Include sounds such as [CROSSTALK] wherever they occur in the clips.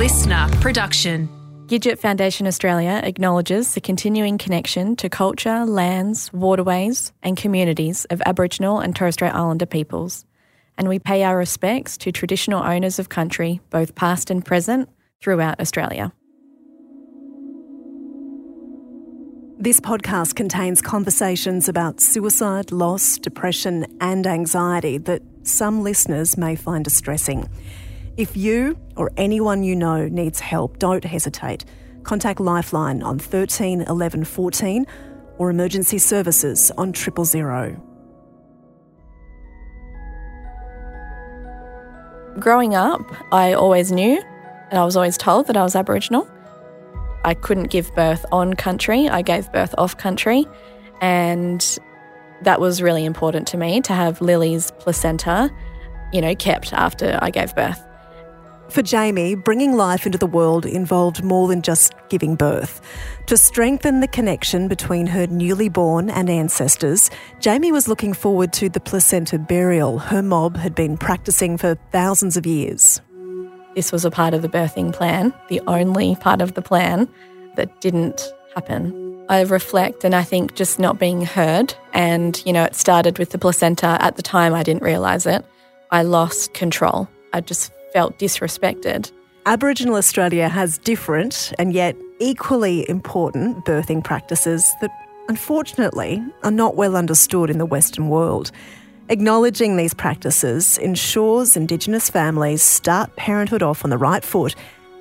listener production. Gidget Foundation Australia acknowledges the continuing connection to culture, lands, waterways, and communities of Aboriginal and Torres Strait Islander peoples, and we pay our respects to traditional owners of country, both past and present, throughout Australia. This podcast contains conversations about suicide, loss, depression, and anxiety that some listeners may find distressing. If you or anyone you know needs help, don't hesitate. Contact Lifeline on 13 11 14 or emergency services on triple zero. Growing up, I always knew and I was always told that I was Aboriginal. I couldn't give birth on country, I gave birth off country. And that was really important to me to have Lily's placenta, you know, kept after I gave birth. For Jami, bringing life into the world involved more than just giving birth. To strengthen the connection between her newly born and ancestors, Jami was looking forward to the placenta burial her mob had been practicing for thousands of years. This was a part of the birthing plan, the only part of the plan that didn't happen. I reflect and I think just not being heard. And, you know, it started with the placenta. At the time, I didn't realise it. I lost control. I just felt disrespected. Aboriginal Australia has different and yet equally important birthing practices that unfortunately are not well understood in the Western world. Acknowledging these practices ensures Indigenous families start parenthood off on the right foot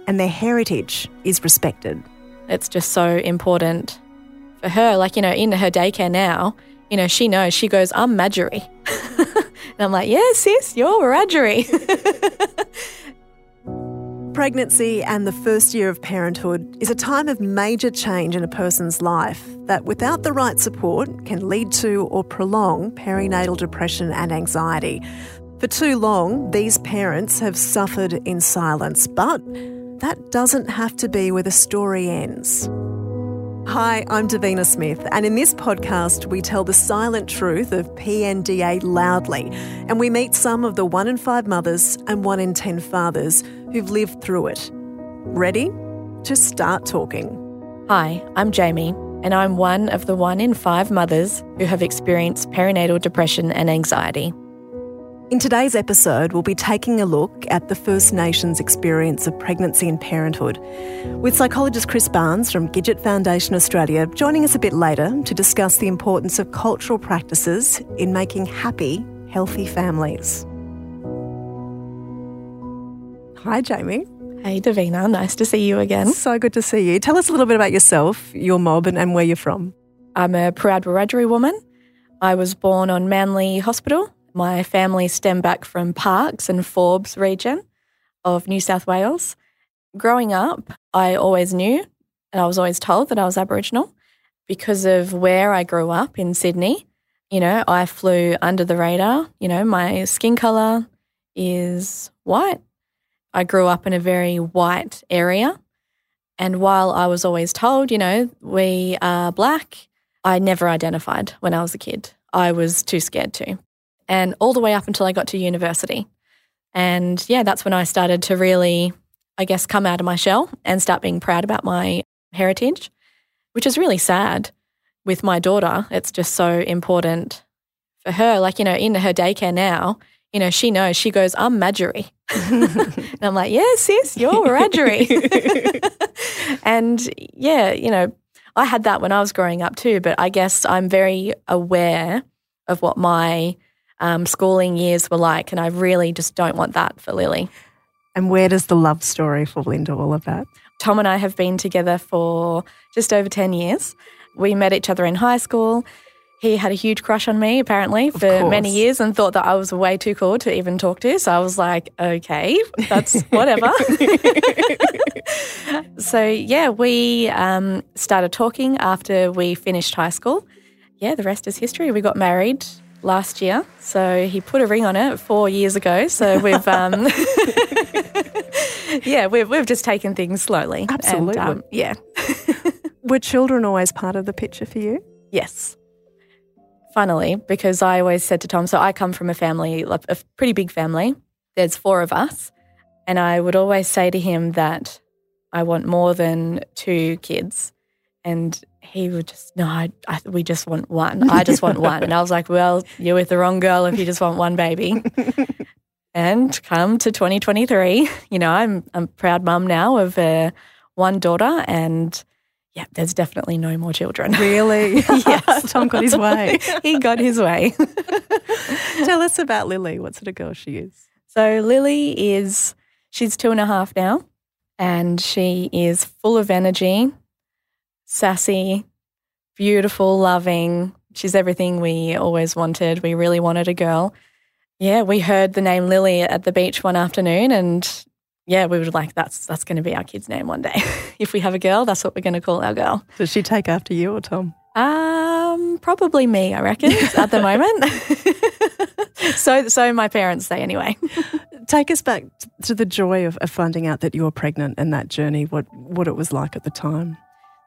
and their heritage is respected. It's just so important for her. Like, you know, in her daycare now, you know, she knows, she goes, I'm Wiradjuri. [LAUGHS] and I'm like, yeah, sis, you're Wiradjuri. [LAUGHS] Pregnancy and the first year of parenthood is a time of major change in a person's life that, without the right support, can lead to or prolong perinatal depression and anxiety. For too long, these parents have suffered in silence, but that doesn't have to be where the story ends. Hi, I'm Davina Smith, and in this podcast, we tell the silent truth of PNDA loudly, and we meet some of the one in five mothers and one in ten fathers who've lived through it. Ready to start talking? Hi, I'm Jami, and I'm one of the one in five mothers who have experienced perinatal depression and anxiety. In today's episode, we'll be taking a look at the First Nations experience of pregnancy and parenthood, with psychologist Chris Barnes from Gidget Foundation Australia joining us a bit later to discuss the importance of cultural practices in making happy, healthy families. Hi, Jami. Hey, Davina. Nice to see you again. So good to see you. Tell us a little bit about yourself, your mob, and, and where you're from. I'm a proud Wiradjuri woman. I was born on Manly Hospital my family stem back from Parkes and Forbes region of New South Wales. Growing up, I always knew and I was always told that I was Aboriginal because of where I grew up in Sydney. You know, I flew under the radar. You know, my skin colour is white. I grew up in a very white area. And while I was always told, you know, we are black, I never identified when I was a kid. I was too scared to and all the way up until I got to university. And yeah, that's when I started to really, I guess, come out of my shell and start being proud about my heritage, which is really sad with my daughter. It's just so important for her. Like, you know, in her daycare now, you know, she knows, she goes, I'm Wiradjuri. [LAUGHS] and I'm like, yeah, sis, you're Wiradjuri. [LAUGHS] and yeah, you know, I had that when I was growing up too, but I guess I'm very aware of what my um, schooling years were like. And I really just don't want that for Lily. And where does the love story fall into all of that? Tom and I have been together for just over 10 years. We met each other in high school. He had a huge crush on me, apparently, for many years and thought that I was way too cool to even talk to. So I was like, okay, that's [LAUGHS] whatever. [LAUGHS] so, yeah, we um, started talking after we finished high school. Yeah, the rest is history. We got married last year. So he put a ring on it four years ago. So we've, um, [LAUGHS] yeah, we've, we've just taken things slowly. Absolutely. And, um, yeah. [LAUGHS] Were children always part of the picture for you? Yes. Funnily, because I always said to Tom, so I come from a family, a pretty big family. There's four of us. And I would always say to him that I want more than two kids. And he would just, no, I, I, we just want one. I just want one. And I was like, well, you're with the wrong girl if you just want one baby. [LAUGHS] and come to 2023, you know, I'm, I'm a proud mum now of uh, one daughter and yeah, there's definitely no more children. Really? [LAUGHS] yes. Tom got his way. [LAUGHS] he got his way. Tell us about Lily. What sort of girl she is? So Lily is, she's two and a half now and she is full of energy, sassy, beautiful, loving. She's everything we always wanted. We really wanted a girl. Yeah, we heard the name Lily at the beach one afternoon and yeah, we were like, that's that's going to be our kid's name one day. [LAUGHS] if we have a girl, that's what we're going to call our girl. Does she take after you or Tom? Um, probably me, I reckon, [LAUGHS] at the moment. [LAUGHS] so, so my parents say anyway. Take us back to the joy of, of finding out that you were pregnant and that journey. What what it was like at the time.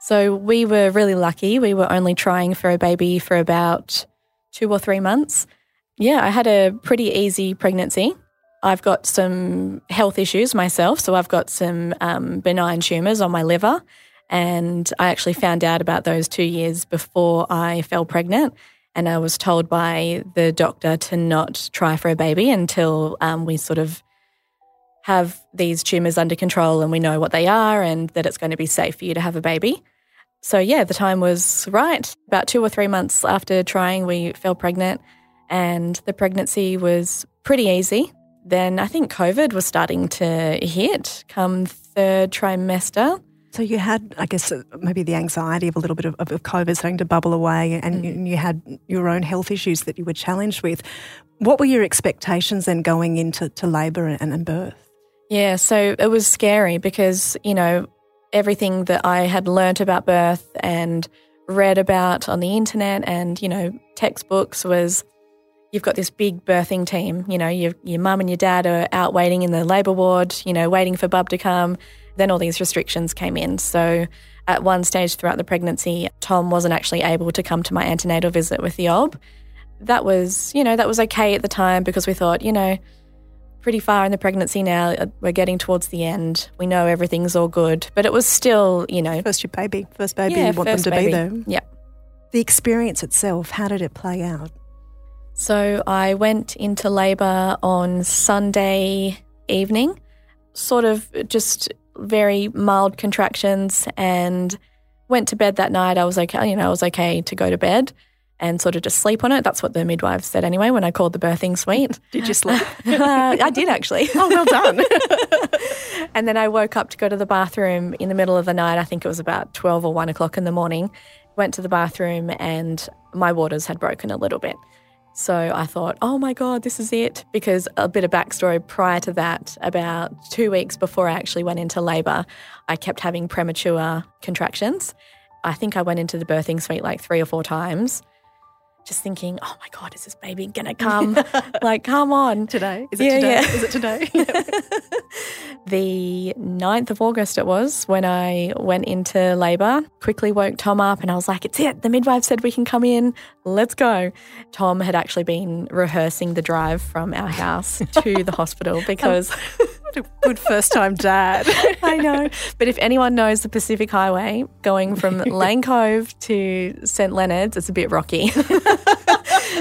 So we were really lucky. We were only trying for a baby for about two or three months. Yeah, I had a pretty easy pregnancy. I've got some health issues myself. So I've got some um, benign tumours on my liver. And I actually found out about those two years before I fell pregnant. And I was told by the doctor to not try for a baby until um, we sort of have these tumours under control and we know what they are and that it's going to be safe for you to have a baby. So, yeah, the time was right. About two or three months after trying, we fell pregnant and the pregnancy was pretty easy. Then I think COVID was starting to hit come third trimester. So you had, I guess, uh, maybe the anxiety of a little bit of, of COVID starting to bubble away, and mm. you, you, had your own health issues that you were challenged with. What were your expectations then going into to labour and, and birth? Yeah, so it was scary because you know everything that I had learnt about birth and read about on the internet and you know textbooks was you've got this big birthing team. You know, your your mum and your dad are out waiting in the labour ward. You know, waiting for bub to come then all these restrictions came in. So at one stage throughout the pregnancy, Tom wasn't actually able to come to my antenatal visit with the OB. That was, you know, that was okay at the time because we thought, you know, pretty far in the pregnancy now. Uh, we're getting towards the end. We know everything's all good, but it was still, you know, first your baby, first baby. Yeah, you want them to baby. be there. Yeah. The experience itself, how did it play out? So I went into labour on Sunday evening, sort of just very mild contractions and went to bed that night. I was okay, you know, I was okay to go to bed and sort of just sleep on it. That's what the midwife said anyway when I called the birthing suite. [LAUGHS] did you sleep? [LAUGHS] uh, I did actually. Oh, well done. [LAUGHS] and then I woke up to go to the bathroom in the middle of the night. I think it was about 12 or 1 o'clock in the morning. Went to the bathroom and my waters had broken a little bit. So I thought, oh my God, this is it. Because a bit of backstory prior to that, about two weeks before I actually went into labour, I kept having premature contractions. I think I went into the birthing suite like three or four times just thinking, oh my God, is this baby gonna come? [LAUGHS] like, come on. Today? Is it yeah, today? Yeah. Is it today? [LAUGHS] the 9th of August it was when I went into labour. Quickly woke Tom up and I was like, it's it. The midwife said we can come in. Let's go. Tom had actually been rehearsing the drive from our house to the hospital [LAUGHS] um, because good first time dad. [LAUGHS] I know. [LAUGHS] But if anyone knows the Pacific Highway going from [LAUGHS] Lane Cove to St. Leonard's, it's a bit rocky.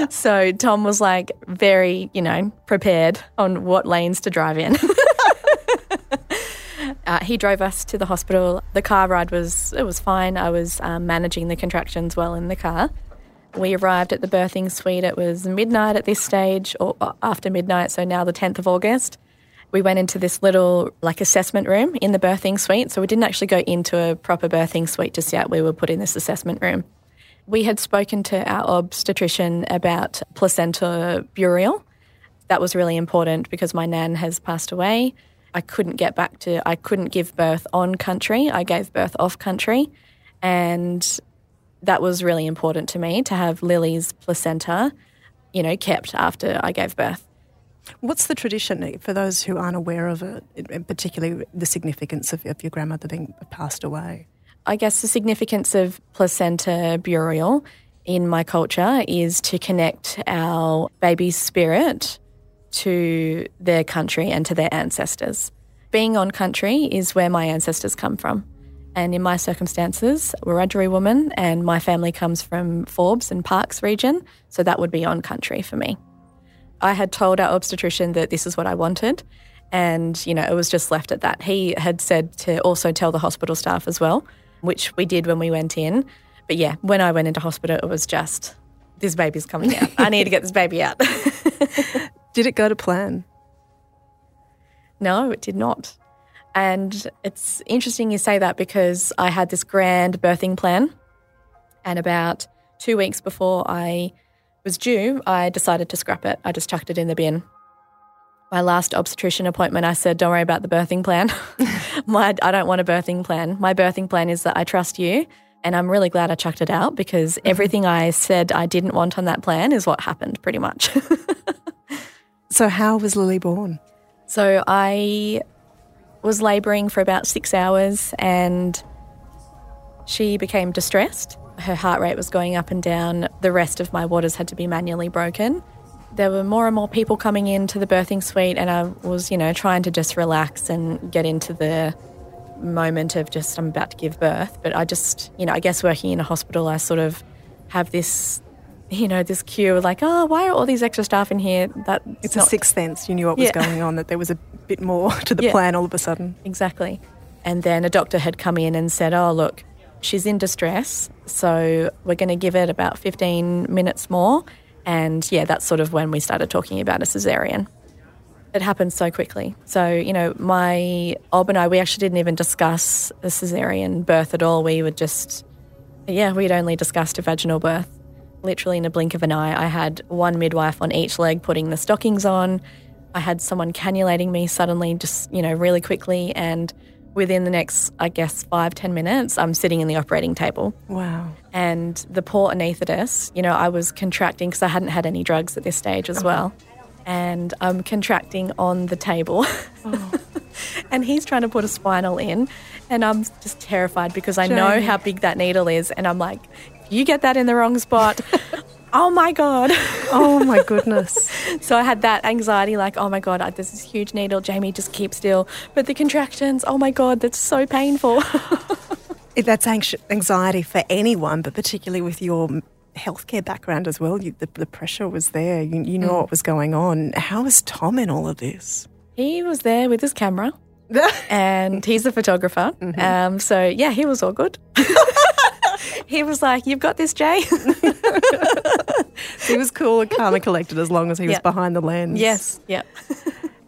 so Tom was like very, you know, prepared on what lanes to drive in. Uh, he drove us to the hospital. The car ride was it was fine. I was um, managing the contractions well in the car. We arrived at the birthing suite. It was midnight at this stage, or uh, after midnight, so now the 10th of August we went into this little like assessment room in the birthing suite. So we didn't actually go into a proper birthing suite just yet. We were put in this assessment room. We had spoken to our obstetrician about placenta burial. That was really important because my nan has passed away. I couldn't get back to, I couldn't give birth on country. I gave birth off country. And that was really important to me to have Lily's placenta, you know, kept after I gave birth. What's the tradition eh, for those who aren't aware of it, particularly the significance of, of your grandmother being passed away? I guess the significance of placenta burial in my culture is to connect our baby's spirit to their country and to their ancestors. being on country is where my ancestors come from. And in my circumstances, we're Wiradjuri woman, and my family comes from Forbes and Parkes region, so that would be on country for me. I had told our obstetrician that this is what I wanted, and you know it was just left at that. He had said to also tell the hospital staff as well, which we did when we went in. But yeah, when I went into hospital, it was just this baby's coming out. I need to get this baby out. [LAUGHS] did it go to plan? No, it did not. And it's interesting you say that because I had this grand birthing plan. And about two weeks before I was due, I decided to scrap it. I just chucked it in the bin. My last obstetrician appointment, I said, Don't worry about the birthing plan. [LAUGHS] My, I don't want a birthing plan. My birthing plan is that I trust you. And I'm really glad I chucked it out because mm-hmm. everything I said I didn't want on that plan is what happened pretty much. [LAUGHS] so, how was Lily born? So, I was labouring for about six hours and she became distressed. Her heart rate was going up and down. The rest of my waters had to be manually broken. There were more and more people coming into the birthing suite, and I was, you know, trying to just relax and get into the moment of just, I'm about to give birth. But I just, you know, I guess working in a hospital, I sort of have this you know, this cue like, oh, why are all these extra staff in here? That it's not... a sixth sense. You knew what was yeah. going on. That there was a bit more [LAUGHS] to the yeah. plan all of a sudden. Exactly. And then a doctor had come in and said, oh, look, she's in distress, so we're going to give it about 15 minutes more. And yeah, that's sort of when we started talking about a cesarean. It happened so quickly. So, you know, my ob and I, we actually didn't even discuss a cesarean birth at all. We would just, yeah, we'd only discussed a vaginal birth literally in a blink of an eye. I had one midwife on each leg putting the stockings on. I had someone cannulating me suddenly, just, you know, really quickly. And within the next, I guess, five ten minutes, I'm sitting in the operating table. Wow. And the poor anaesthetist, you know, I was contracting because I hadn't had any drugs at this stage as well. And I'm contracting on the table. [LAUGHS] Oh. and he's trying to put a spinal in. And I'm just terrified because I know how big that needle is. And I'm like, you get that in the wrong spot. Oh my God. [LAUGHS] oh my goodness. [LAUGHS] so I had that anxiety like, oh my God, there's this huge needle. Jami, just keep still. But the contractions, oh my God, that's so painful. [LAUGHS] that's anxiety for anyone, but particularly with your healthcare background as well. You, the, the, pressure was there. You, you know mm. what was going on. How was Tom in all of this? He was there with his camera. [LAUGHS] and he's a photographer. Mm-hmm. Um, so, yeah, he was all good [LAUGHS] he was like, You've got this, Jay. [LAUGHS] he was cool and calm and collected as long as he was yep. behind the lens. Yes, yeah.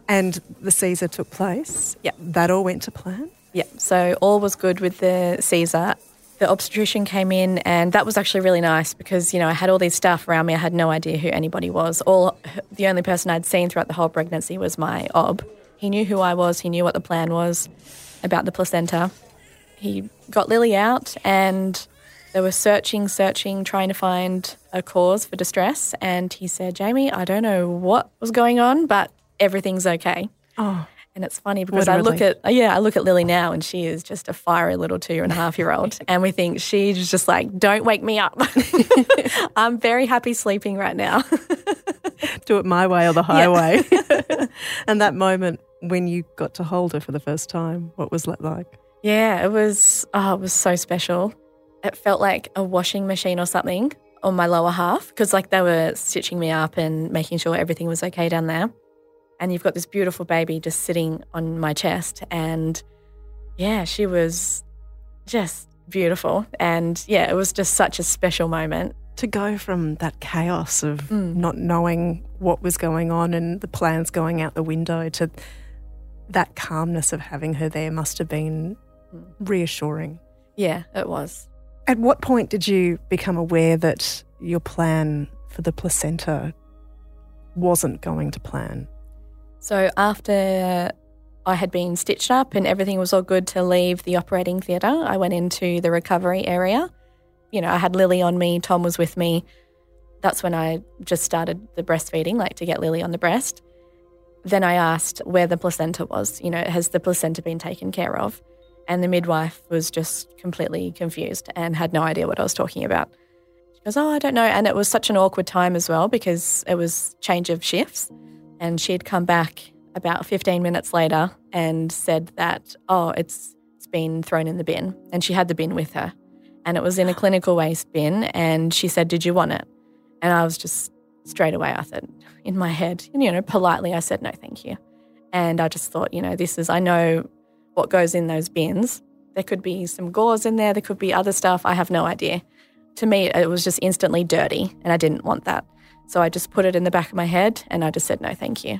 and the Caesar took place. Yeah. That all went to plan. Yeah. So all was good with the Caesar. The obstetrician came in, and that was actually really nice because you know I had all these staff around me. I had no idea who anybody was. All the only person I'd seen throughout the whole pregnancy was my ob. He knew who I was. He knew what the plan was about the placenta. He got Lily out, and they were searching, searching, trying to find a cause for distress. And he said, Jami, I don't know what was going on, but everything's okay. Oh. And it's funny because I look at yeah, I look at Lily now and she is just a fiery little two and a half year old. and we think she's just like, Don't wake me up. [LAUGHS] I'm very happy sleeping right now. [LAUGHS] Do it my way or the highway. Yeah. [LAUGHS] and that moment when you got to hold her for the first time, what was that like? Yeah, it was oh, it was so special it felt like a washing machine or something on my lower half because like they were stitching me up and making sure everything was okay down there. And you've got this beautiful baby just sitting on my chest and yeah, she was just beautiful and yeah, it was just such a special moment to go from that chaos of mm. not knowing what was going on and the plans going out the window to that calmness of having her there must have been mm. reassuring. Yeah, it was. At what point did you become aware that your plan for the placenta wasn't going to plan? So, after I had been stitched up and everything was all good to leave the operating theatre, I went into the recovery area. You know, I had Lily on me, Tom was with me. That's when I just started the breastfeeding, like to get Lily on the breast. Then I asked where the placenta was. You know, has the placenta been taken care of? And the midwife was just completely confused and had no idea what I was talking about. She goes, Oh, I don't know. And it was such an awkward time as well because it was change of shifts. And she had come back about 15 minutes later and said that, oh, it's, it's been thrown in the bin. And she had the bin with her. And it was in a clinical waste bin. And she said, Did you want it? And I was just straight away, I said, in my head, you know, politely, I said, No, thank you. And I just thought, you know, this is, I know what goes in those bins. There could be some gauze in there, there could be other stuff. I have no idea. To me, it was just instantly dirty, and I didn't want that. So I just put it in the back of my head and I just said, no, thank you.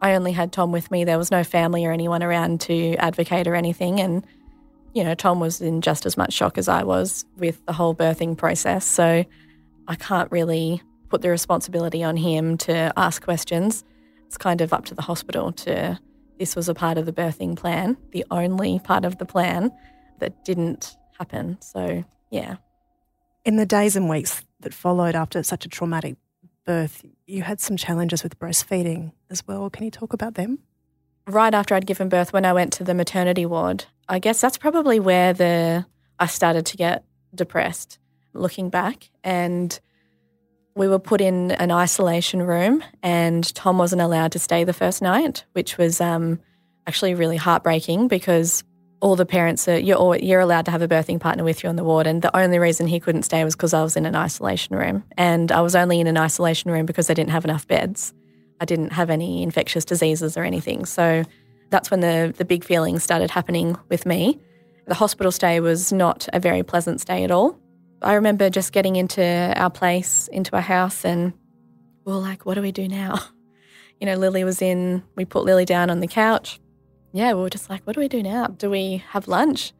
I only had Tom with me. There was no family or anyone around to advocate or anything. And, you know, Tom was in just as much shock as I was with the whole birthing process. So I can't really put the responsibility on him to ask questions. It's kind of up to the hospital to, this was a part of the birthing plan, the only part of the plan that didn't happen. So, yeah. In the days and weeks that followed after such a traumatic birth, you had some challenges with breastfeeding as well. Can you talk about them? Right after I'd given birth, when I went to the maternity ward, I guess that's probably where the I started to get depressed. Looking back, and we were put in an isolation room, and Tom wasn't allowed to stay the first night, which was um, actually really heartbreaking because all the parents are you're all, you're allowed to have a birthing partner with you on the ward, and the only reason he couldn't stay was because I was in an isolation room, and I was only in an isolation room because they didn't have enough beds. I didn't have any infectious diseases or anything, so that's when the the big feelings started happening with me. The hospital stay was not a very pleasant stay at all. I remember just getting into our place, into our house, and we were like, "What do we do now?" [LAUGHS] You know, Lily was in. We put Lily down on the couch yeah, we were just like, what do we do now? Do we have lunch?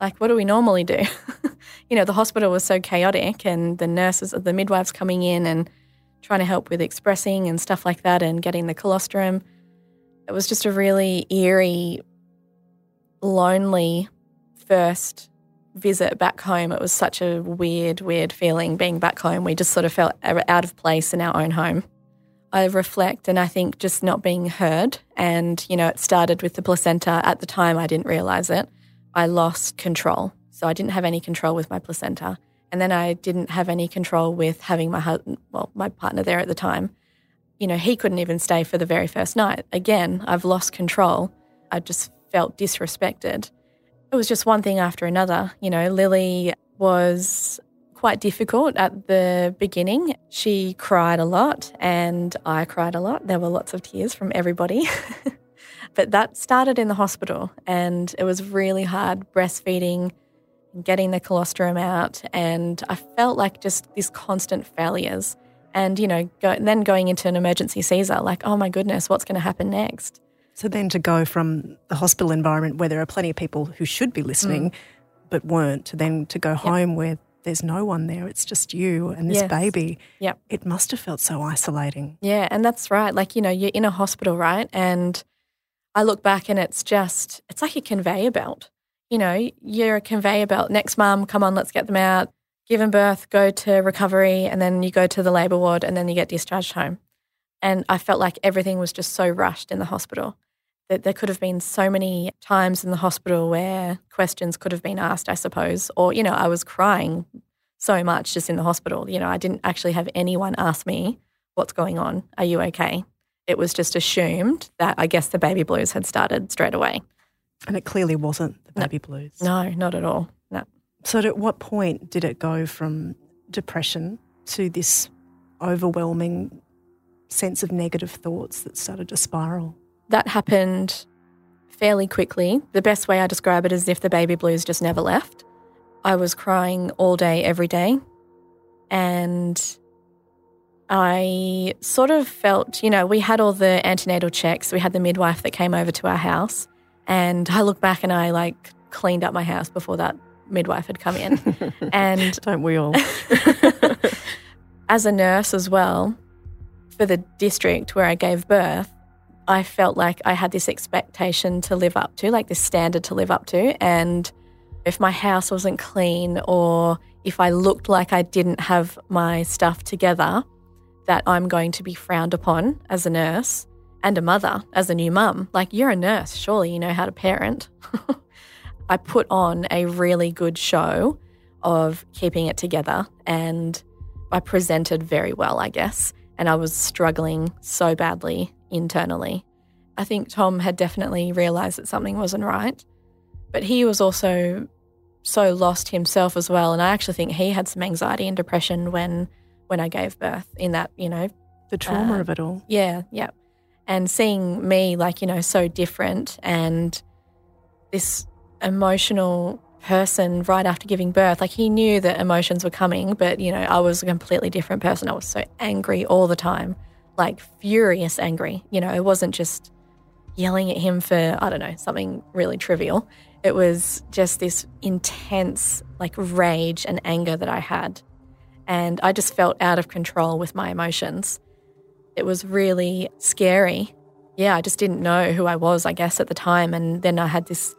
Like, what do we normally do? [LAUGHS] you know, the hospital was so chaotic, and the nurses, the midwives coming in and trying to help with expressing and stuff like that, and getting the colostrum. It was just a really eerie, lonely first visit back home. It was such a weird, weird feeling being back home. We just sort of felt out of place in our own home. I reflect and I think just not being heard. And, you know, it started with the placenta. At the time, I didn't realize it. I lost control. So I didn't have any control with my placenta. And then I didn't have any control with having my husband, well, my partner there at the time. You know, he couldn't even stay for the very first night. Again, I've lost control. I just felt disrespected. It was just one thing after another. You know, Lily was quite difficult at the beginning. She cried a lot and I cried a lot. There were lots of tears from everybody. [LAUGHS] but that started in the hospital and it was really hard breastfeeding, getting the colostrum out. And I felt like just these constant failures. And, you know, go, then going into an emergency Caesar, like, oh my goodness, what's going to happen next? So then to go from the hospital environment where there are plenty of people who should be listening mm. but weren't, to then to go yep. home where there's no one there. It's just you and this yes. baby. Yep. It must have felt so isolating. Yeah, and that's right. Like, you know, you're in a hospital, right? And I look back and it's just, it's like a conveyor belt. You know, you're a conveyor belt. Next mom, come on, let's get them out. Given birth, go to recovery, and then you go to the labour ward, and then you get discharged home. And I felt like everything was just so rushed in the hospital that there could have been so many times in the hospital where questions could have been asked, I suppose. Or, you know, I was crying so much just in the hospital. You know, I didn't actually have anyone ask me, What's going on? Are you okay? It was just assumed that I guess the baby blues had started straight away. And it clearly wasn't the baby no, blues. No, not at all. No. So, at what point did it go from depression to this overwhelming sense of negative thoughts that started to spiral? That happened fairly quickly. The best way I describe it is if the baby blues just never left. I was crying all day, every day. And I sort of felt, you know, we had all the antenatal checks. We had the midwife that came over to our house. And I look back and I like cleaned up my house before that midwife had come in. [LAUGHS] and don't we all? [LAUGHS] as a nurse as well, for the district where I gave birth, I felt like I had this expectation to live up to, like this standard to live up to. And if my house wasn't clean or if I looked like I didn't have my stuff together, that I'm going to be frowned upon as a nurse and a mother, as a new mum. Like, you're a nurse, surely you know how to parent. [LAUGHS] I put on a really good show of keeping it together and I presented very well, I guess. And I was struggling so badly internally. I think Tom had definitely realized that something wasn't right. But he was also so lost himself as well. And I actually think he had some anxiety and depression when when I gave birth in that, you know, The trauma Uh, of it all. yeah, yeah. And seeing me like, you know, so different and this emotional person right after giving birth, like he knew that emotions were coming, but, you know, I was a completely different person. I was so angry all the time, like furious angry. You know, it wasn't just yelling at him for, I don't know, something really trivial. It was just this intense, like, rage and anger that I had. And I just felt out of control with my emotions. It was really scary. Yeah, I just didn't know who I was, I guess, at the time. And then I had this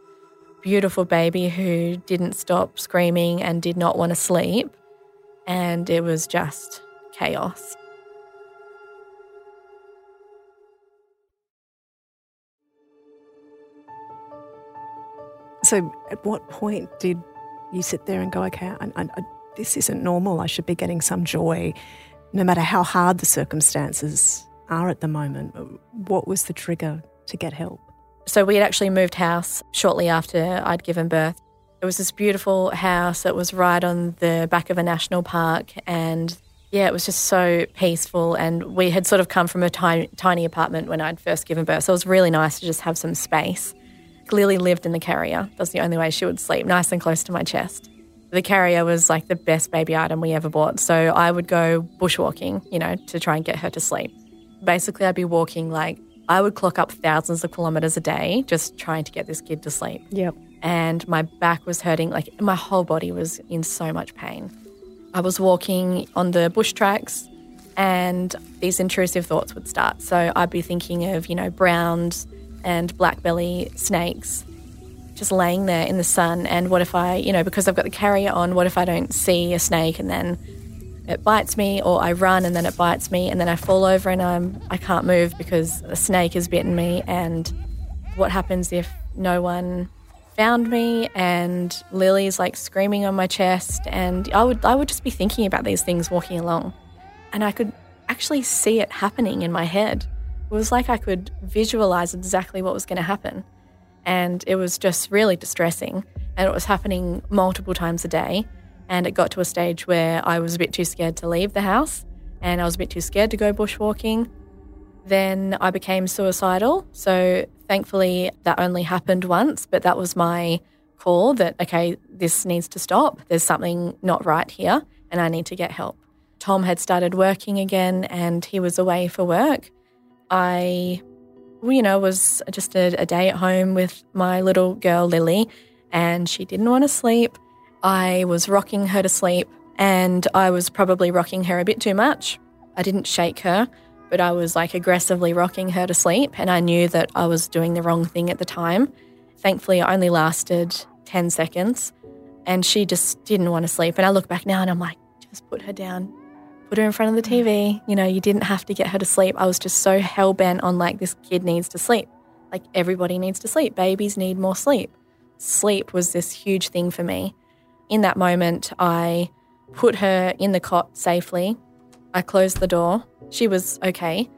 beautiful baby who didn't stop screaming and did not want to sleep. And it was just chaos. So, at what point did you sit there and go, okay, I, I, I, this isn't normal. I should be getting some joy, no matter how hard the circumstances are at the moment? What was the trigger to get help? So we had actually moved house shortly after I'd given birth. It was this beautiful house that was right on the back of a national park. And yeah, it was just so peaceful. And we had sort of come from a tiny, tiny apartment when I'd first given birth. So it was really nice to just have some space. Lily lived in the carrier. That's the only way she would sleep, nice and close to my chest. The carrier was like the best baby item we ever bought. So I would go bushwalking, you know, to try and get her to sleep. Basically, I'd be walking like I would clock up thousands of kilometers a day just trying to get this kid to sleep. Yep. And my back was hurting, like my whole body was in so much pain. I was walking on the bush tracks and these intrusive thoughts would start. So I'd be thinking of, you know, browns and black belly snakes just laying there in the sun. And what if I, you know, because I've got the carrier on, what if I don't see a snake and then it bites me or I run and then it bites me and then I fall over and I'm I can't move because a snake has bitten me and what happens if no one found me and Lily's like screaming on my chest and I would I would just be thinking about these things walking along and I could actually see it happening in my head. It was like I could visualize exactly what was going to happen and it was just really distressing and it was happening multiple times a day and it got to a stage where I was a bit too scared to leave the house and I was a bit too scared to go bushwalking. Then I became suicidal. So thankfully, that only happened once, but that was my call that, okay, this needs to stop. There's something not right here and I need to get help. Tom had started working again and he was away for work. I, you know, was just a, a day at home with my little girl, Lily, and she didn't want to sleep. I was rocking her to sleep and I was probably rocking her a bit too much. I didn't shake her, but I was like aggressively rocking her to sleep and I knew that I was doing the wrong thing at the time. Thankfully, it only lasted 10 seconds and she just didn't want to sleep. And I look back now and I'm like, just put her down, put her in front of the mm. TV. You know, you didn't have to get her to sleep. I was just so hell bent on like, this kid needs to sleep. Like, everybody needs to sleep. Babies need more sleep. Sleep was this huge thing for me. In that moment, I put her in the cot safely. I closed the door. She was okay.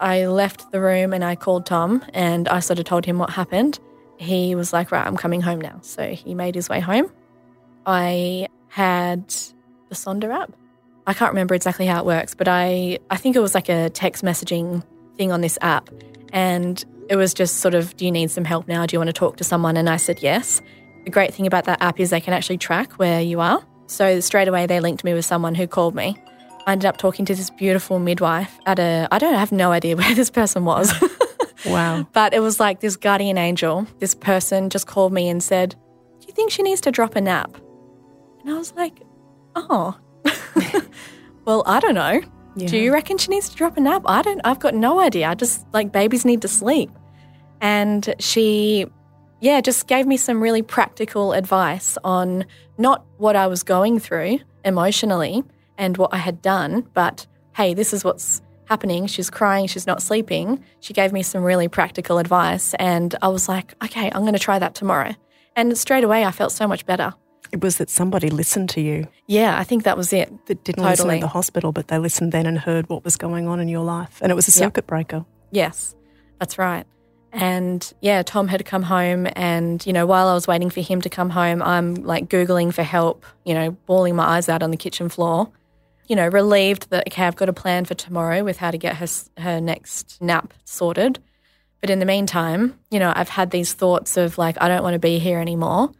I left the room and I called Tom and I sort of told him what happened. He was like, Right, I'm coming home now. So he made his way home. I had the Sonder app. I can't remember exactly how it works, but I, I think it was like a text messaging thing on this app. And it was just sort of, Do you need some help now? Do you want to talk to someone? And I said yes. The great thing about that app is they can actually track where you are. So straight away, they linked me with someone who called me. I ended up talking to this beautiful midwife at a, I don't have no idea [LAUGHS] where this person was. [LAUGHS] Wow. But it was like this guardian angel. This person just called me and said, Do you think she needs to drop a nap? And I was like, Oh, [LAUGHS] well, I don't know. Yeah. Do you reckon she needs to drop a nap? I don't, I've got no idea. I just like babies need to sleep. And she, yeah, just gave me some really practical advice on not what I was going through emotionally and what I had done, but hey, this is what's happening. She's crying, she's not sleeping. She gave me some really practical advice. And I was like, okay, I'm going to try that tomorrow. And straight away, I felt so much better. It was that somebody listened to you Yeah, I think that was it. that didn't listen Totally. at the hospital, but they listened then and heard what was going on in your life. And it was a Yep. circuit breaker. Yes, that's right. And yeah, Tom had come home, and you know, while I was waiting for him to come home, I'm like Googling for help, you know, bawling my eyes out on the kitchen floor. You know, relieved that, okay, I've got a plan for tomorrow with how to get her, her next nap sorted. But in the meantime, you know, I've had these thoughts of like, I don't want to be here anymore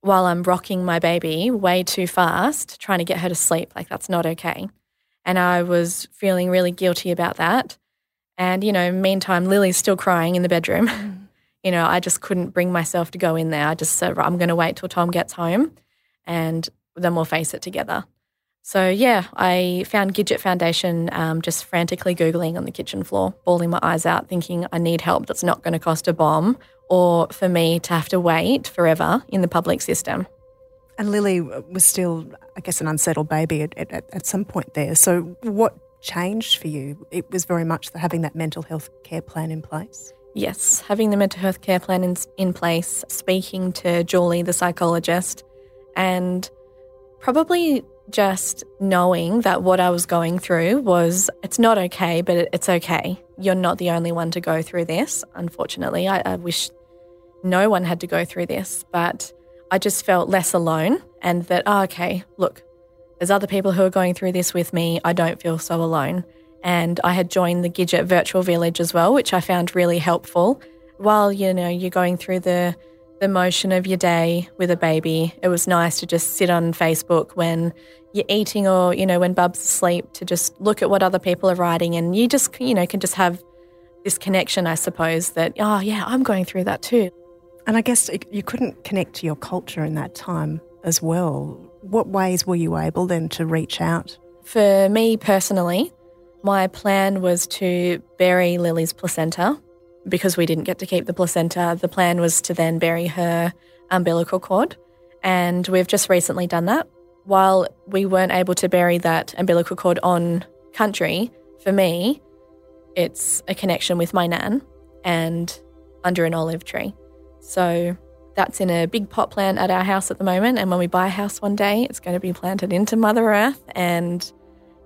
while I'm rocking my baby way too fast, trying to get her to sleep. Like, that's not okay. And I was feeling really guilty about that. And, you know, meantime, Lily's still crying in the bedroom. Mm. [LAUGHS] you know, I just couldn't bring myself to go in there. I just said, I'm going to wait till Tom gets home and then we'll face it together. So, yeah, I found Gidget Foundation um, just frantically Googling on the kitchen floor, bawling my eyes out, thinking I need help that's not going to cost a bomb or for me to have to wait forever in the public system. And Lily was still, I guess, an unsettled baby at, at, at some point there. So, what changed for you? It was very much the, having that mental health care plan in place. Yes, having the mental health care plan in, in place, speaking to Julie, the psychologist, and probably just knowing that what I was going through was it's not okay, but it's okay. You're not the only one to go through this. Unfortunately, I, I wish no one had to go through this, but I just felt less alone and that, oh, okay, look, there's other people who are going through this with me. I don't feel so alone. And I had joined the Gidget Virtual Village as well, which I found really helpful. While, you know, you're going through the the motion of your day with a baby, it was nice to just sit on Facebook when you're eating or, you know, when Bub's asleep to just look at what other people are writing and you just, you know, can just have this connection, I suppose, that, oh, yeah, I'm going through that too. And I guess you couldn't connect to your culture in that time as well. What ways were you able then to reach out? For me personally, my plan was to bury Lily's placenta because we didn't get to keep the placenta. The plan was to then bury her umbilical cord, and we've just recently done that. While we weren't able to bury that umbilical cord on country, for me, it's a connection with my nan and under an olive tree. So that's in a big pot plant at our house at the moment. And when we buy a house one day, it's going to be planted into Mother Earth and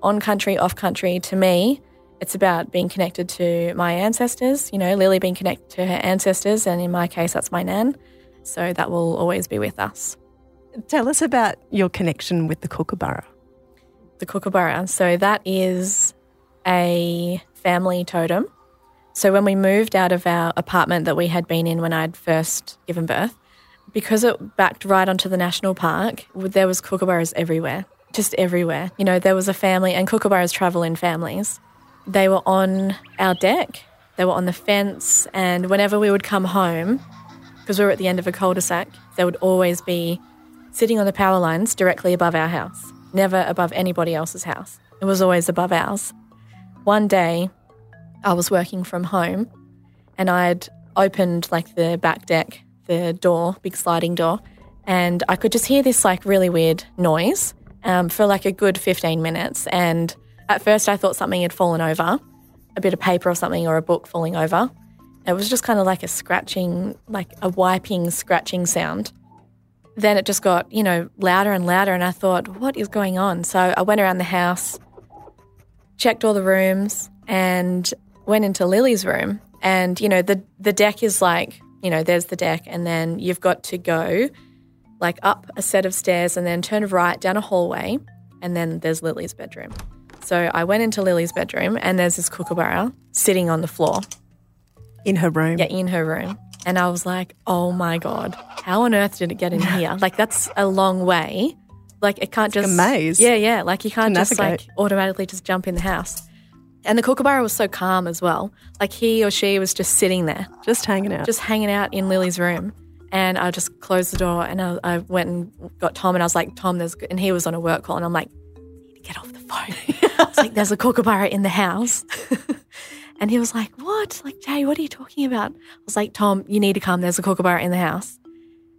on country, off country. To me, it's about being connected to my ancestors, you know, Lily being connected to her ancestors. And in my case, that's my nan. So that will always be with us. Tell us about your connection with the Kookaburra. The Kookaburra. So that is a family totem. So when we moved out of our apartment that we had been in when I'd first given birth, because it backed right onto the national park, there was kookaburras everywhere, just everywhere. You know, there was a family, and kookaburras travel in families. They were on our deck, they were on the fence, and whenever we would come home, because we were at the end of a cul-de-sac, they would always be sitting on the power lines directly above our house, never above anybody else's house. It was always above ours. One day, I was working from home, and I'd opened like the back deck the door, big sliding door, and I could just hear this like really weird noise um, for like a good 15 minutes. And at first, I thought something had fallen over, a bit of paper or something, or a book falling over. It was just kind of like a scratching, like a wiping, scratching sound. Then it just got, you know, louder and louder, and I thought, what is going on? So I went around the house, checked all the rooms, and went into Lily's room. And, you know, the, the deck is like you know, there's the deck, and then you've got to go like up a set of stairs and then turn right down a hallway, and then there's Lily's bedroom. So I went into Lily's bedroom, and there's this kookaburra sitting on the floor. In her room? Yeah, in her room. And I was like, oh my God, how on earth did it get in here? like, that's a long way. Like, it can't it's just. a maze. Yeah, yeah. Like, you can't just like automatically just jump in the house. And the kookaburra was so calm as well. Like he or she was just sitting there, just hanging out, just hanging out in Lily's room. And I just closed the door and I, I went and got Tom and I was like, Tom, there's, and he was on a work call and I'm like, get off the phone. I was like, there's a kookaburra in the house. [LAUGHS] and he was like, what? Like, Jay, what are you talking about? I was like, Tom, you need to come. There's a kookaburra in the house.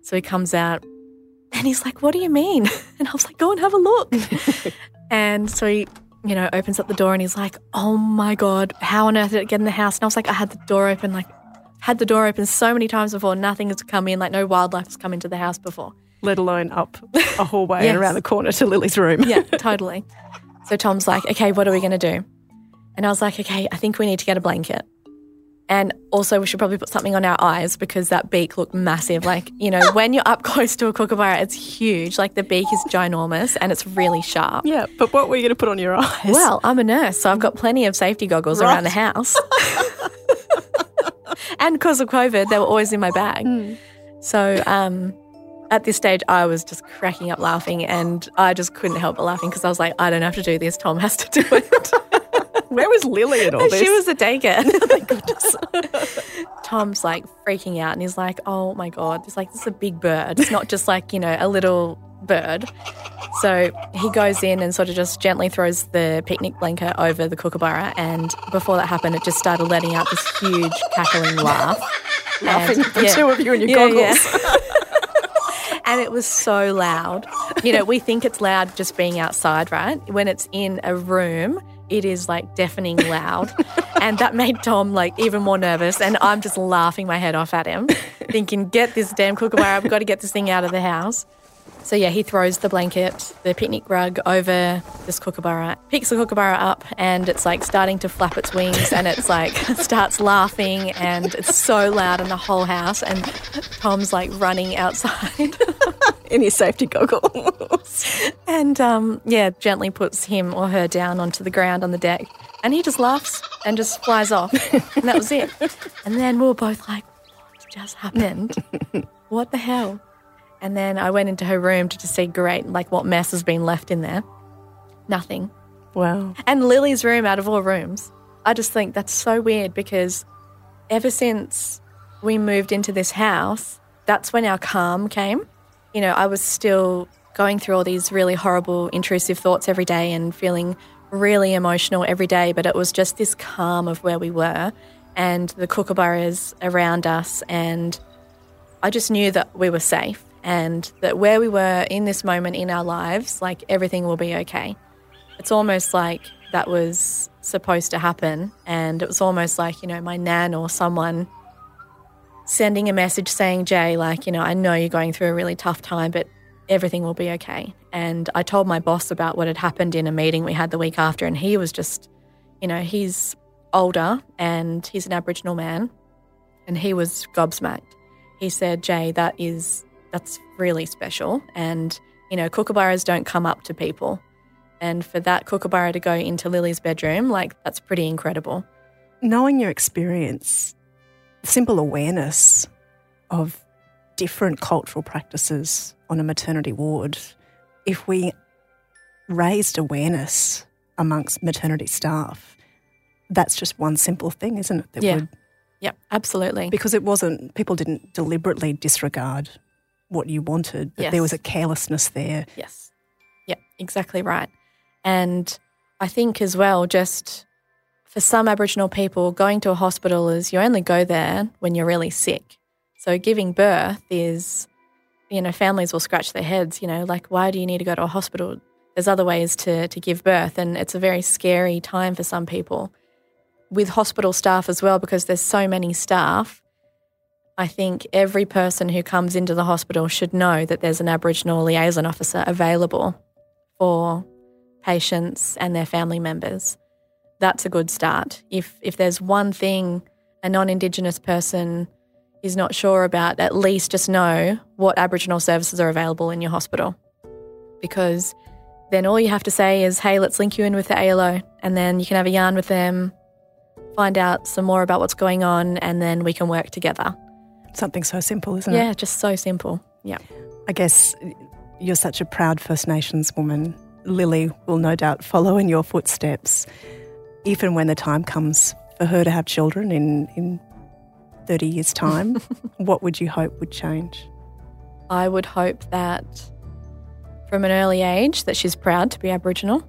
So he comes out and he's like, what do you mean? [LAUGHS] And I was like, go and have a look. [LAUGHS] and so he you know, opens up the door and he's like, oh my God, how on earth did it get in the house? And I was like, I had the door open, like, had the door open so many times before, nothing has come in, like, no wildlife has come into the house before. Let alone up a hallway yes. and around the corner to Lily's room. yeah, [LAUGHS] totally. So Tom's like, okay, what are we going to do? And I was like, okay, I think we need to get a blanket. And also, we should probably put something on our eyes because that beak looked massive. Like, you know, when you're up [LAUGHS] close to a kookaburra, it's huge. Like, the beak is ginormous and it's really sharp. Yeah, but what were you going to put on your eyes? Well, I'm a nurse, so I've got plenty of safety goggles Right. around the house. [LAUGHS] and because of COVID, they were always in my bag. So um, at this stage, I was just cracking up laughing, and I just couldn't help but laughing because I was like, I don't have to do this. Tom has to do it. [LAUGHS] where was Lily at all [LAUGHS] this? she was a daycare. [LAUGHS] oh my goodness. Tom's like freaking out, and he's like, "Oh my god!" He's like, "This is a big bird. It's not just like you know a little bird." So he goes in and sort of just gently throws the picnic blanket over the kookaburra, and before that happened, it just started letting out this huge cackling laugh. laughing And- at the yeah. two of you in your Yeah, goggles. yeah. And it was so loud. You know, we think it's loud just being outside, right? When it's in a room, it is like deafening loud. [LAUGHS] and that made Tom like even more nervous. And I'm just laughing my head off at him, thinking, get this damn kookaburra, I've got to get this thing out of the house. So yeah, he throws the blanket, the picnic rug over this kookaburra, picks the kookaburra up, and it's like starting to flap its wings, and it's like [LAUGHS] starts laughing, and it's so loud in the whole house, and Tom's like running outside, [LAUGHS] in his safety goggles. and um, yeah, gently puts him or her down onto the ground on the deck, and he just laughs and just flies off, and that was it. And then we were both like, "What just happened? What the hell?" And then I went into her room to just see, great, like what mess has been left in there. Nothing. wow. And Lily's room out of all rooms. I just think that's so weird because ever since we moved into this house, that's when our calm came. You know, I was still going through all these really horrible, intrusive thoughts every day and feeling really emotional every day, but it was just this calm of where we were and the kookaburras around us. And I just knew that we were safe and that where we were in this moment in our lives, like everything will be okay it's almost like that was supposed to happen. And it was almost like, you know, my nan or someone sending a message saying, Jay, like, you know, I know you're going through a really tough time, but everything will be okay. And I told my boss about what had happened in a meeting we had the week after, and he was just, you know, he's older and he's an Aboriginal man, and he was gobsmacked. He said, Jay, that is, that's really special. And, you know, kookaburras don't come up to people. And for that kookaburra to go into Lily's bedroom, like that's pretty incredible. Knowing your experience, simple awareness of different cultural practices on a maternity ward, if we raised awareness amongst maternity staff, that's just one simple thing, isn't it? That Yeah. would Yep, absolutely. because it wasn't people didn't deliberately disregard what you wanted, but there was a carelessness there. Yes. Yep, exactly right. And I think as well, just for some Aboriginal people, going to a hospital is you only go there when you're really sick. So giving birth is, you know, families will scratch their heads, you know, like, why do you need to go to a hospital? There's other ways to, to give birth. And it's a very scary time for some people. With hospital staff as well, because there's so many staff, I think every person who comes into the hospital should know that there's an Aboriginal liaison officer available for patients and their family members. That's a good start. If if there's one thing a non-indigenous person is not sure about, at least just know what Aboriginal services are available in your hospital. Because then all you have to say is, "Hey, let's link you in with the ALO," and then you can have a yarn with them, find out some more about what's going on, and then we can work together. Something so simple, isn't it? Yeah, just so simple. Yeah. I guess you're such a proud First Nations woman. Lily will no doubt follow in your footsteps. If and when the time comes for her to have children in, in 30 years' time, [LAUGHS] what would you hope would change? I would hope that from an early age that she's proud to be Aboriginal,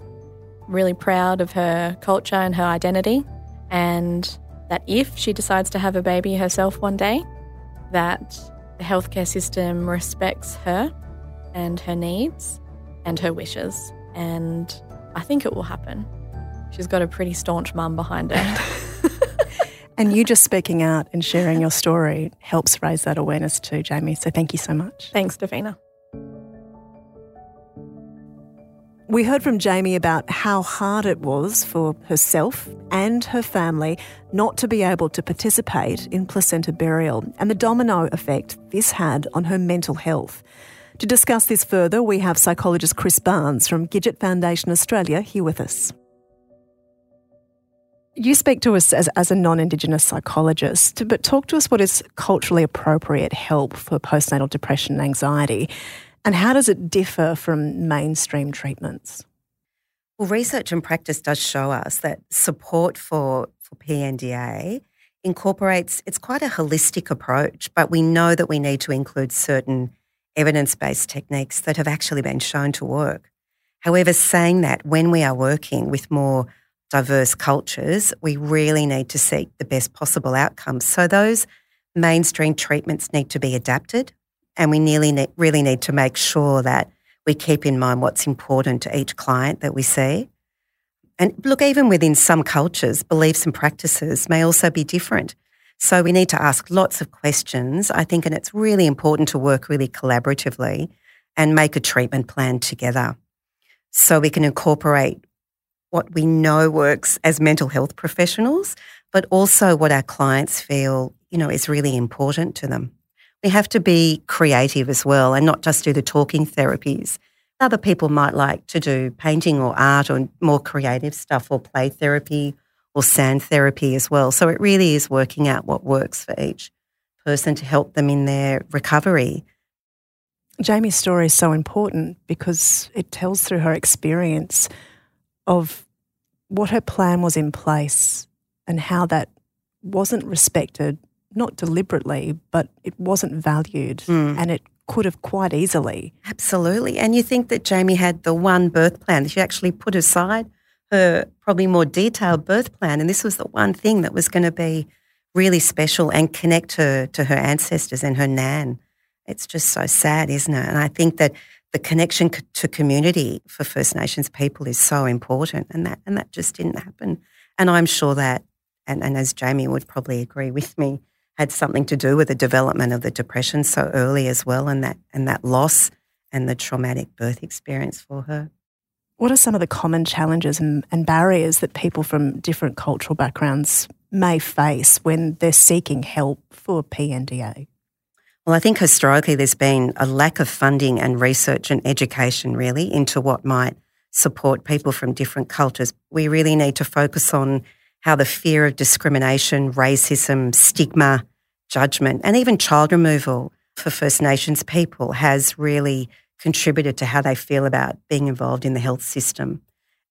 really proud of her culture and her identity, and that if she decides to have a baby herself one day, that the healthcare system respects her and her needs and her wishes. And I think it will happen. She's got a pretty staunch mum behind her. [LAUGHS] [LAUGHS] And you just speaking out and sharing your story helps raise that awareness too, Jami. So thank you so much. Thanks, Davina. We heard from Jami about how hard it was for herself and her family not to be able to participate in placenta burial and the domino effect this had on her mental health. To discuss this further, we have psychologist Chris Barnes from Gidget Foundation Australia here with us. You speak to us as, as a non Indigenous psychologist, but talk to us what is culturally appropriate help for postnatal depression and anxiety. And how does it differ from mainstream treatments? Well, research and practice does show us that support for, for PNDA incorporates, it's quite a holistic approach, but we know that we need to include certain evidence based techniques that have actually been shown to work. However, saying that when we are working with more diverse cultures, we really need to seek the best possible outcomes. So those mainstream treatments need to be adapted and we nearly ne- really need to make sure that we keep in mind what's important to each client that we see. And look, even within some cultures, beliefs and practices may also be different. So we need to ask lots of questions, I think, and it's really important to work really collaboratively and make a treatment plan together so we can incorporate what we know works as mental health professionals, but also what our clients feel, you know, is really important to them. We have to be creative as well and not just do the talking therapies. Other people might like to do painting or art or more creative stuff or play therapy or sand therapy as well. So it really is working out what works for each person to help them in their recovery. Jami's story is so important because it tells through her experience of what her plan was in place and how that wasn't respected not deliberately, but it wasn't valued mm. and it could have quite easily. Absolutely. And you think that Jami had the one birth plan. She actually put aside her probably more detailed birth plan. And this was the one thing that was going to be really special and connect her to her ancestors and her nan. It's just so sad, isn't it? And I think that the connection to community for First Nations people is so important, and that and that just didn't happen. And I'm sure that, and, and as Jami would probably agree with me, had something to do with the development of the depression so early as well, and that and that loss and the traumatic birth experience for her. What are some of the common challenges and, and barriers that people from different cultural backgrounds may face when they're seeking help for PNDA? Well, I think historically there's been a lack of funding and research and education really into what might support people from different cultures. We really need to focus on how the fear of discrimination, racism, stigma, judgment, and even child removal for First Nations people has really contributed to how they feel about being involved in the health system.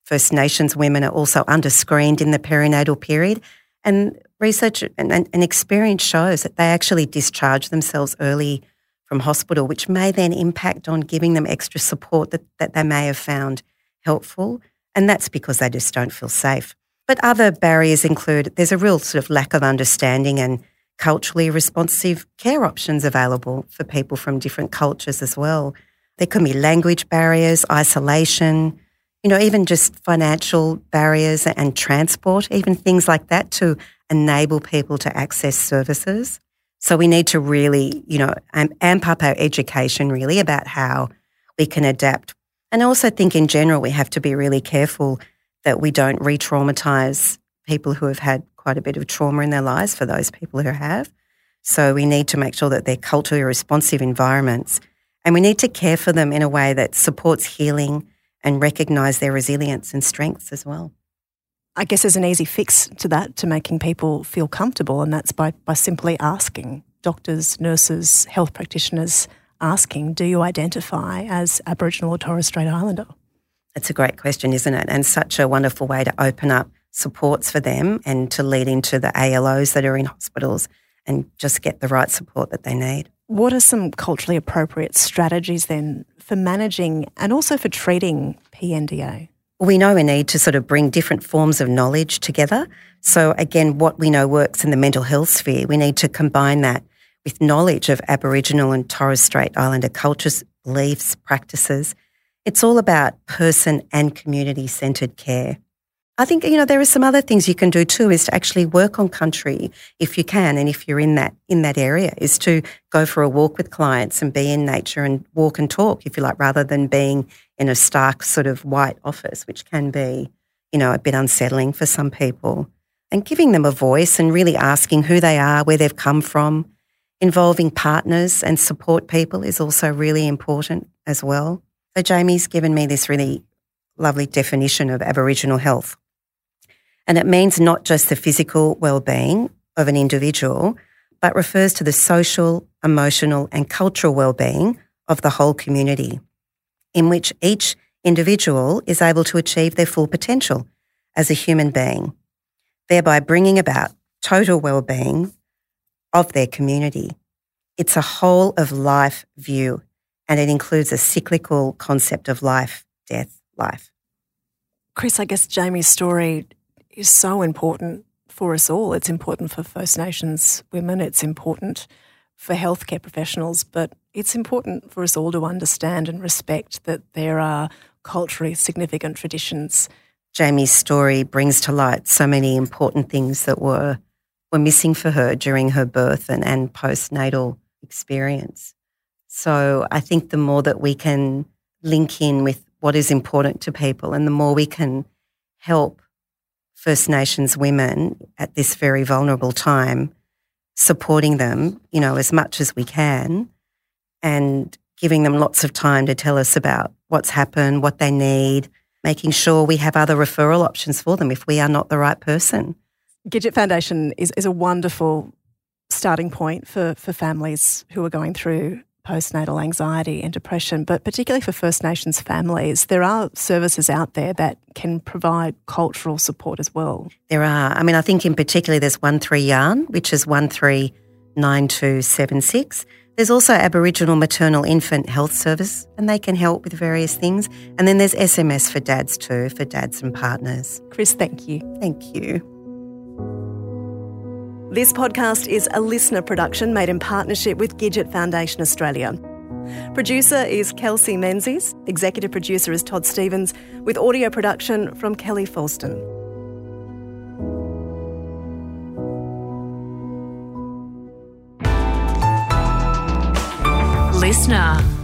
First Nations women are also underscreened in the perinatal period, and research and, and, and experience shows that they actually discharge themselves early from hospital, which may then impact on giving them extra support that, that they may have found helpful. And that's because they just don't feel safe. But other barriers include there's a real sort of lack of understanding and culturally responsive care options available for people from different cultures as well. There can be language barriers, isolation, you know, even just financial barriers and transport, even things like that to enable people to access services. So we need to really, you know, amp up our education really about how we can adapt. And also think in general, we have to be really careful that we don't re traumatize people who have had quite a bit of trauma in their lives for those people who have. So we need to make sure that they're culturally responsive environments and we need to care for them in a way that supports healing and recognise their resilience and strengths as well. I guess there's an easy fix to that, to making people feel comfortable, and that's by, by simply asking doctors, nurses, health practitioners asking, Do you identify as Aboriginal or Torres Strait Islander? It's a great question, isn't it? And such a wonderful way to open up supports for them and to lead into the ALOs that are in hospitals and just get the right support that they need. What are some culturally appropriate strategies then for managing and also for treating PNDA? We know we need to sort of bring different forms of knowledge together. So, again, what we know works in the mental health sphere, we need to combine that with knowledge of Aboriginal and Torres Strait Islander cultures, beliefs, practices, it's all about person and community centred care. I think you know there are some other things you can do too. Is to actually work on country if you can, and if you're in that in that area, is to go for a walk with clients and be in nature and walk and talk, if you like, rather than being in a stark sort of white office, which can be you know a bit unsettling for some people. And giving them a voice and really asking who they are, where they've come from, involving partners and support people is also really important as well. So Jami's given me this really lovely definition of Aboriginal health. And it means not just the physical well-being of an individual, but refers to the social, emotional and cultural well-being of the whole community, in which each individual is able to achieve their full potential as a human being, thereby bringing about total well-being of their community. It's a whole of life view, and it includes a cyclical concept of life, death, life. Chris, I guess Jami's story is so important for us all. It's important for First Nations women, it's important for healthcare professionals, but it's important for us all to understand and respect that there are culturally significant traditions. Jami's story brings to light so many important things that were were missing for her during her birth and, and postnatal experience. So I think the more that we can link in with what is important to people and the more we can help First Nations women at this very vulnerable time, supporting them, you know, as much as we can and giving them lots of time to tell us about what's happened, what they need, making sure we have other referral options for them if we are not the right person. Gidget Foundation is, is a wonderful starting point for, for families who are going through postnatal anxiety and depression, but particularly for First Nations families, there are services out there that can provide cultural support as well. There are. I mean, I think in particular there's 13 Yarn, which is 139276. There's also Aboriginal Maternal Infant Health Service, and they can help with various things. And then there's SMS for dads too, for dads and partners. Chris, thank you. Thank you. This podcast is a listener production made in partnership with Gidget Foundation Australia. Producer is Kelsey Menzies, executive producer is Todd Stevens, with audio production from Kelly Falston. Listener.